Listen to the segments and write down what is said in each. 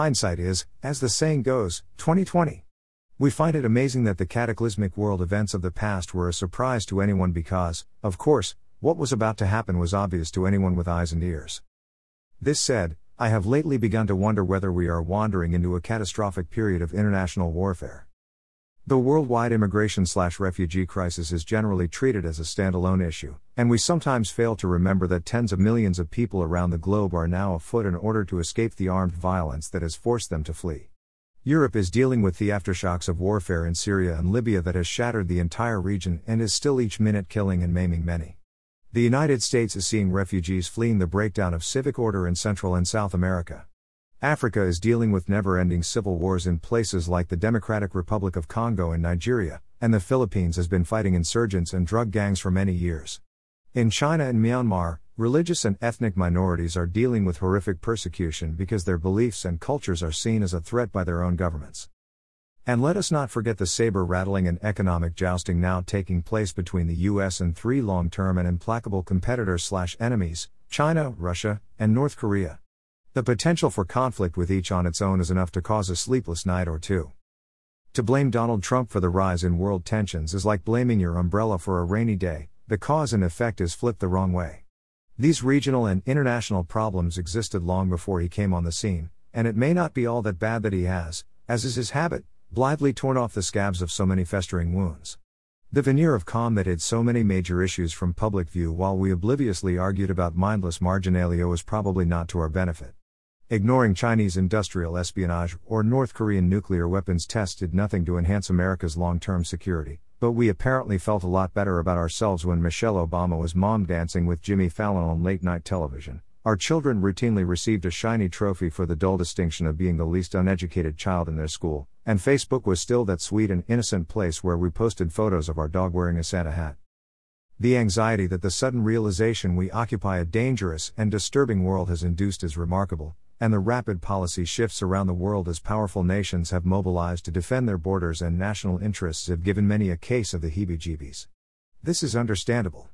Hindsight is, as the saying goes, 2020. We find it amazing that the cataclysmic world events of the past were a surprise to anyone because, of course, what was about to happen was obvious to anyone with eyes and ears. This said, I have lately begun to wonder whether we are wandering into a catastrophic period of international warfare. The worldwide immigration slash refugee crisis is generally treated as a standalone issue, and we sometimes fail to remember that tens of millions of people around the globe are now afoot in order to escape the armed violence that has forced them to flee. Europe is dealing with the aftershocks of warfare in Syria and Libya that has shattered the entire region and is still each minute killing and maiming many. The United States is seeing refugees fleeing the breakdown of civic order in Central and South America. Africa is dealing with never ending civil wars in places like the Democratic Republic of Congo and Nigeria, and the Philippines has been fighting insurgents and drug gangs for many years. In China and Myanmar, religious and ethnic minorities are dealing with horrific persecution because their beliefs and cultures are seen as a threat by their own governments. And let us not forget the saber rattling and economic jousting now taking place between the US and three long term and implacable competitors slash enemies China, Russia, and North Korea. The potential for conflict with each on its own is enough to cause a sleepless night or two. To blame Donald Trump for the rise in world tensions is like blaming your umbrella for a rainy day, the cause and effect is flipped the wrong way. These regional and international problems existed long before he came on the scene, and it may not be all that bad that he has, as is his habit, blithely torn off the scabs of so many festering wounds. The veneer of calm that hid so many major issues from public view while we obliviously argued about mindless marginalia was probably not to our benefit. Ignoring Chinese industrial espionage or North Korean nuclear weapons tests did nothing to enhance America's long term security, but we apparently felt a lot better about ourselves when Michelle Obama was mom dancing with Jimmy Fallon on late night television. Our children routinely received a shiny trophy for the dull distinction of being the least uneducated child in their school, and Facebook was still that sweet and innocent place where we posted photos of our dog wearing a Santa hat. The anxiety that the sudden realization we occupy a dangerous and disturbing world has induced is remarkable, and the rapid policy shifts around the world as powerful nations have mobilized to defend their borders and national interests have given many a case of the heebie jeebies. This is understandable.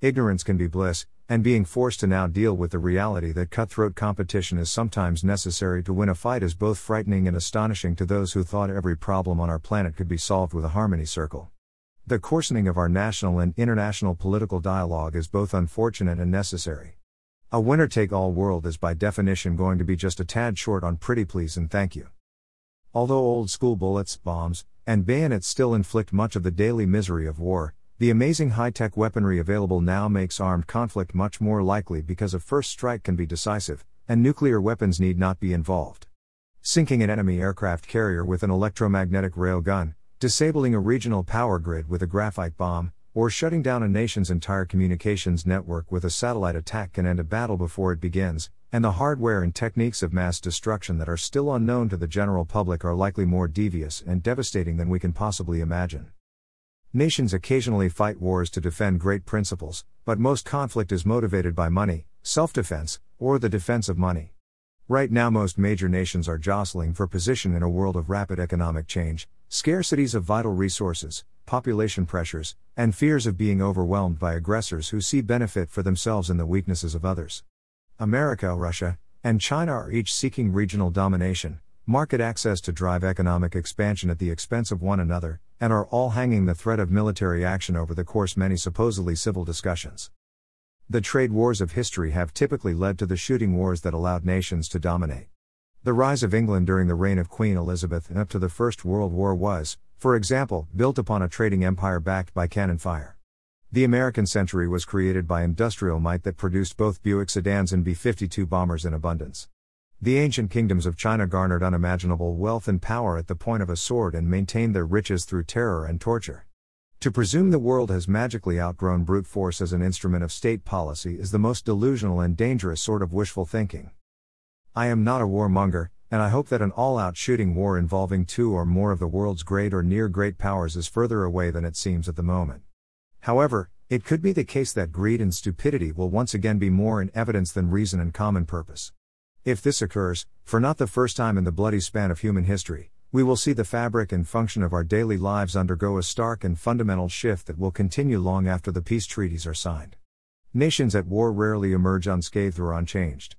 Ignorance can be bliss, and being forced to now deal with the reality that cutthroat competition is sometimes necessary to win a fight is both frightening and astonishing to those who thought every problem on our planet could be solved with a harmony circle. The coarsening of our national and international political dialogue is both unfortunate and necessary. A winner take all world is by definition going to be just a tad short on pretty please and thank you. Although old school bullets, bombs, and bayonets still inflict much of the daily misery of war, the amazing high tech weaponry available now makes armed conflict much more likely because a first strike can be decisive, and nuclear weapons need not be involved. Sinking an enemy aircraft carrier with an electromagnetic railgun, disabling a regional power grid with a graphite bomb, or shutting down a nation's entire communications network with a satellite attack can end a battle before it begins, and the hardware and techniques of mass destruction that are still unknown to the general public are likely more devious and devastating than we can possibly imagine. Nations occasionally fight wars to defend great principles, but most conflict is motivated by money, self defense, or the defense of money. Right now, most major nations are jostling for position in a world of rapid economic change, scarcities of vital resources, population pressures, and fears of being overwhelmed by aggressors who see benefit for themselves in the weaknesses of others. America, Russia, and China are each seeking regional domination, market access to drive economic expansion at the expense of one another, and are all hanging the threat of military action over the course many supposedly civil discussions. The trade wars of history have typically led to the shooting wars that allowed nations to dominate. The rise of England during the reign of Queen Elizabeth and up to the First World War was, for example, built upon a trading empire backed by cannon fire. The American century was created by industrial might that produced both Buick sedans and B 52 bombers in abundance. The ancient kingdoms of China garnered unimaginable wealth and power at the point of a sword and maintained their riches through terror and torture. To presume the world has magically outgrown brute force as an instrument of state policy is the most delusional and dangerous sort of wishful thinking. I am not a warmonger, and I hope that an all out shooting war involving two or more of the world's great or near great powers is further away than it seems at the moment. However, it could be the case that greed and stupidity will once again be more in evidence than reason and common purpose. If this occurs, for not the first time in the bloody span of human history, we will see the fabric and function of our daily lives undergo a stark and fundamental shift that will continue long after the peace treaties are signed. Nations at war rarely emerge unscathed or unchanged.